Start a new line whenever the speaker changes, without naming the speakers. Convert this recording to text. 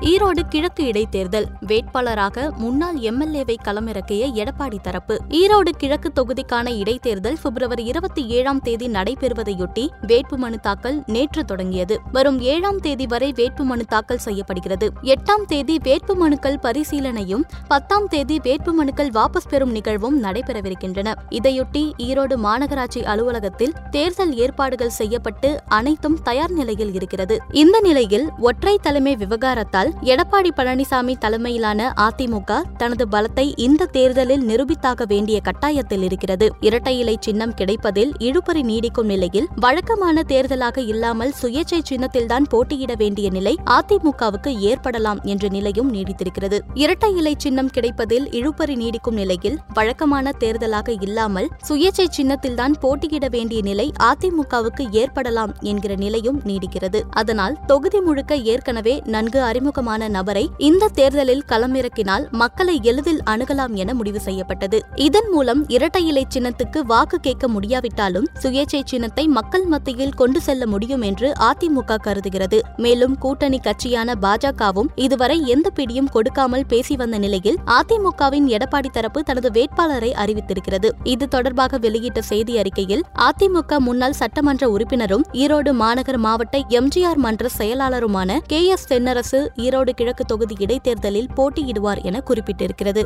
ஈரோடு கிழக்கு இடைத்தேர்தல். வேட்பாளராக முன்னாள் எம்எல்ஏவை களமிறக்கிய எடப்பாடி தரப்பு. ஈரோடு கிழக்கு தொகுதிக்கான இடைத்தேர்தல் பிப்ரவரி இருபத்தி ஏழாம் தேதி நடைபெறுவதையொட்டி வேட்புமனு தாக்கல் நேற்று தொடங்கியது. வரும் ஏழாம் தேதி வரை வேட்புமனு தாக்கல் செய்யப்படுகிறது. எட்டாம் தேதி வேட்புமனுக்கள் பரிசீலனையும் பத்தாம் தேதி வேட்புமனுக்கள் வாபஸ் பெறும் நிகழ்வும் நடைபெறவிருக்கின்றன. இதையொட்டி ஈரோடு மாநகராட்சி அலுவலகத்தில் தேர்தல் ஏற்பாடுகள் செய்யப்பட்டு அனைத்தும் தயார் நிலையில் இருக்கிறது. இந்த நிலையில் ஒற்றை தலைமை விவகாரத்தால் எடப்பாடி பழனிசாமி தலைமையிலான அதிமுக தனது பலத்தை இந்த தேர்தலில் நிரூபித்தாக வேண்டிய கட்டாயத்தில் இருக்கிறது. இரட்டை இலை சின்னம் கிடைப்பதில் இழுபறி நீடிக்கும் நிலையில் வழக்கமான தேர்தலாக இல்லாமல் சுயேட்சை சின்னத்தில்தான் போட்டியிட வேண்டிய நிலை அதிமுகவுக்கு ஏற்படலாம் என்ற நிலையும் நீடித்திருக்கிறது. இரட்டை இலை சின்னம் கிடைப்பதில் இழுபறி நீடிக்கும் நிலையில் வழக்கமான தேர்தலாக இல்லாமல் சுயேட்சை சின்னத்தில்தான் போட்டியிட வேண்டிய நிலை அதிமுகவுக்கு ஏற்படலாம் என்கிற நிலையும் நீடிக்கிறது. அதனால் தொகுதி முழுக்க ஏற்கனவே நன்கு அறிமுக அறிமுகமான நபரை இந்த தேர்தலில் களமிறக்கினால் மக்களை எளிதில் அணுகலாம் என முடிவு செய்யப்பட்டது. இதன் மூலம் இரட்டை இலை சின்னத்துக்கு வாக்கு கேட்க முடியாவிட்டாலும் சுயேச்சை சின்னத்தை மக்கள் மத்தியில் கொண்டு செல்ல முடியும் என்று அதிமுக கருதுகிறது. மேலும் கூட்டணி கட்சியான பாஜகவும் இதுவரை எந்த பிடியும் கொடுக்காமல் பேசி வந்த நிலையில் அதிமுகவின் எடப்பாடி தரப்பு தனது வேட்பாளரை அறிவித்திருக்கிறது. இது தொடர்பாக வெளியிட்ட செய்தி அறிக்கையில் அதிமுக முன்னாள் சட்டமன்ற உறுப்பினரும் ஈரோடு மாநகர மாவட்ட எம்ஜிஆர் மன்ற செயலாளருமான கே எஸ் தென்னரசு ஈரோடு கிழக்கு தொகுதி இடைத்தேர்தலில் போட்டியிடுவார் என குறிப்பிட்டிருக்கிறது.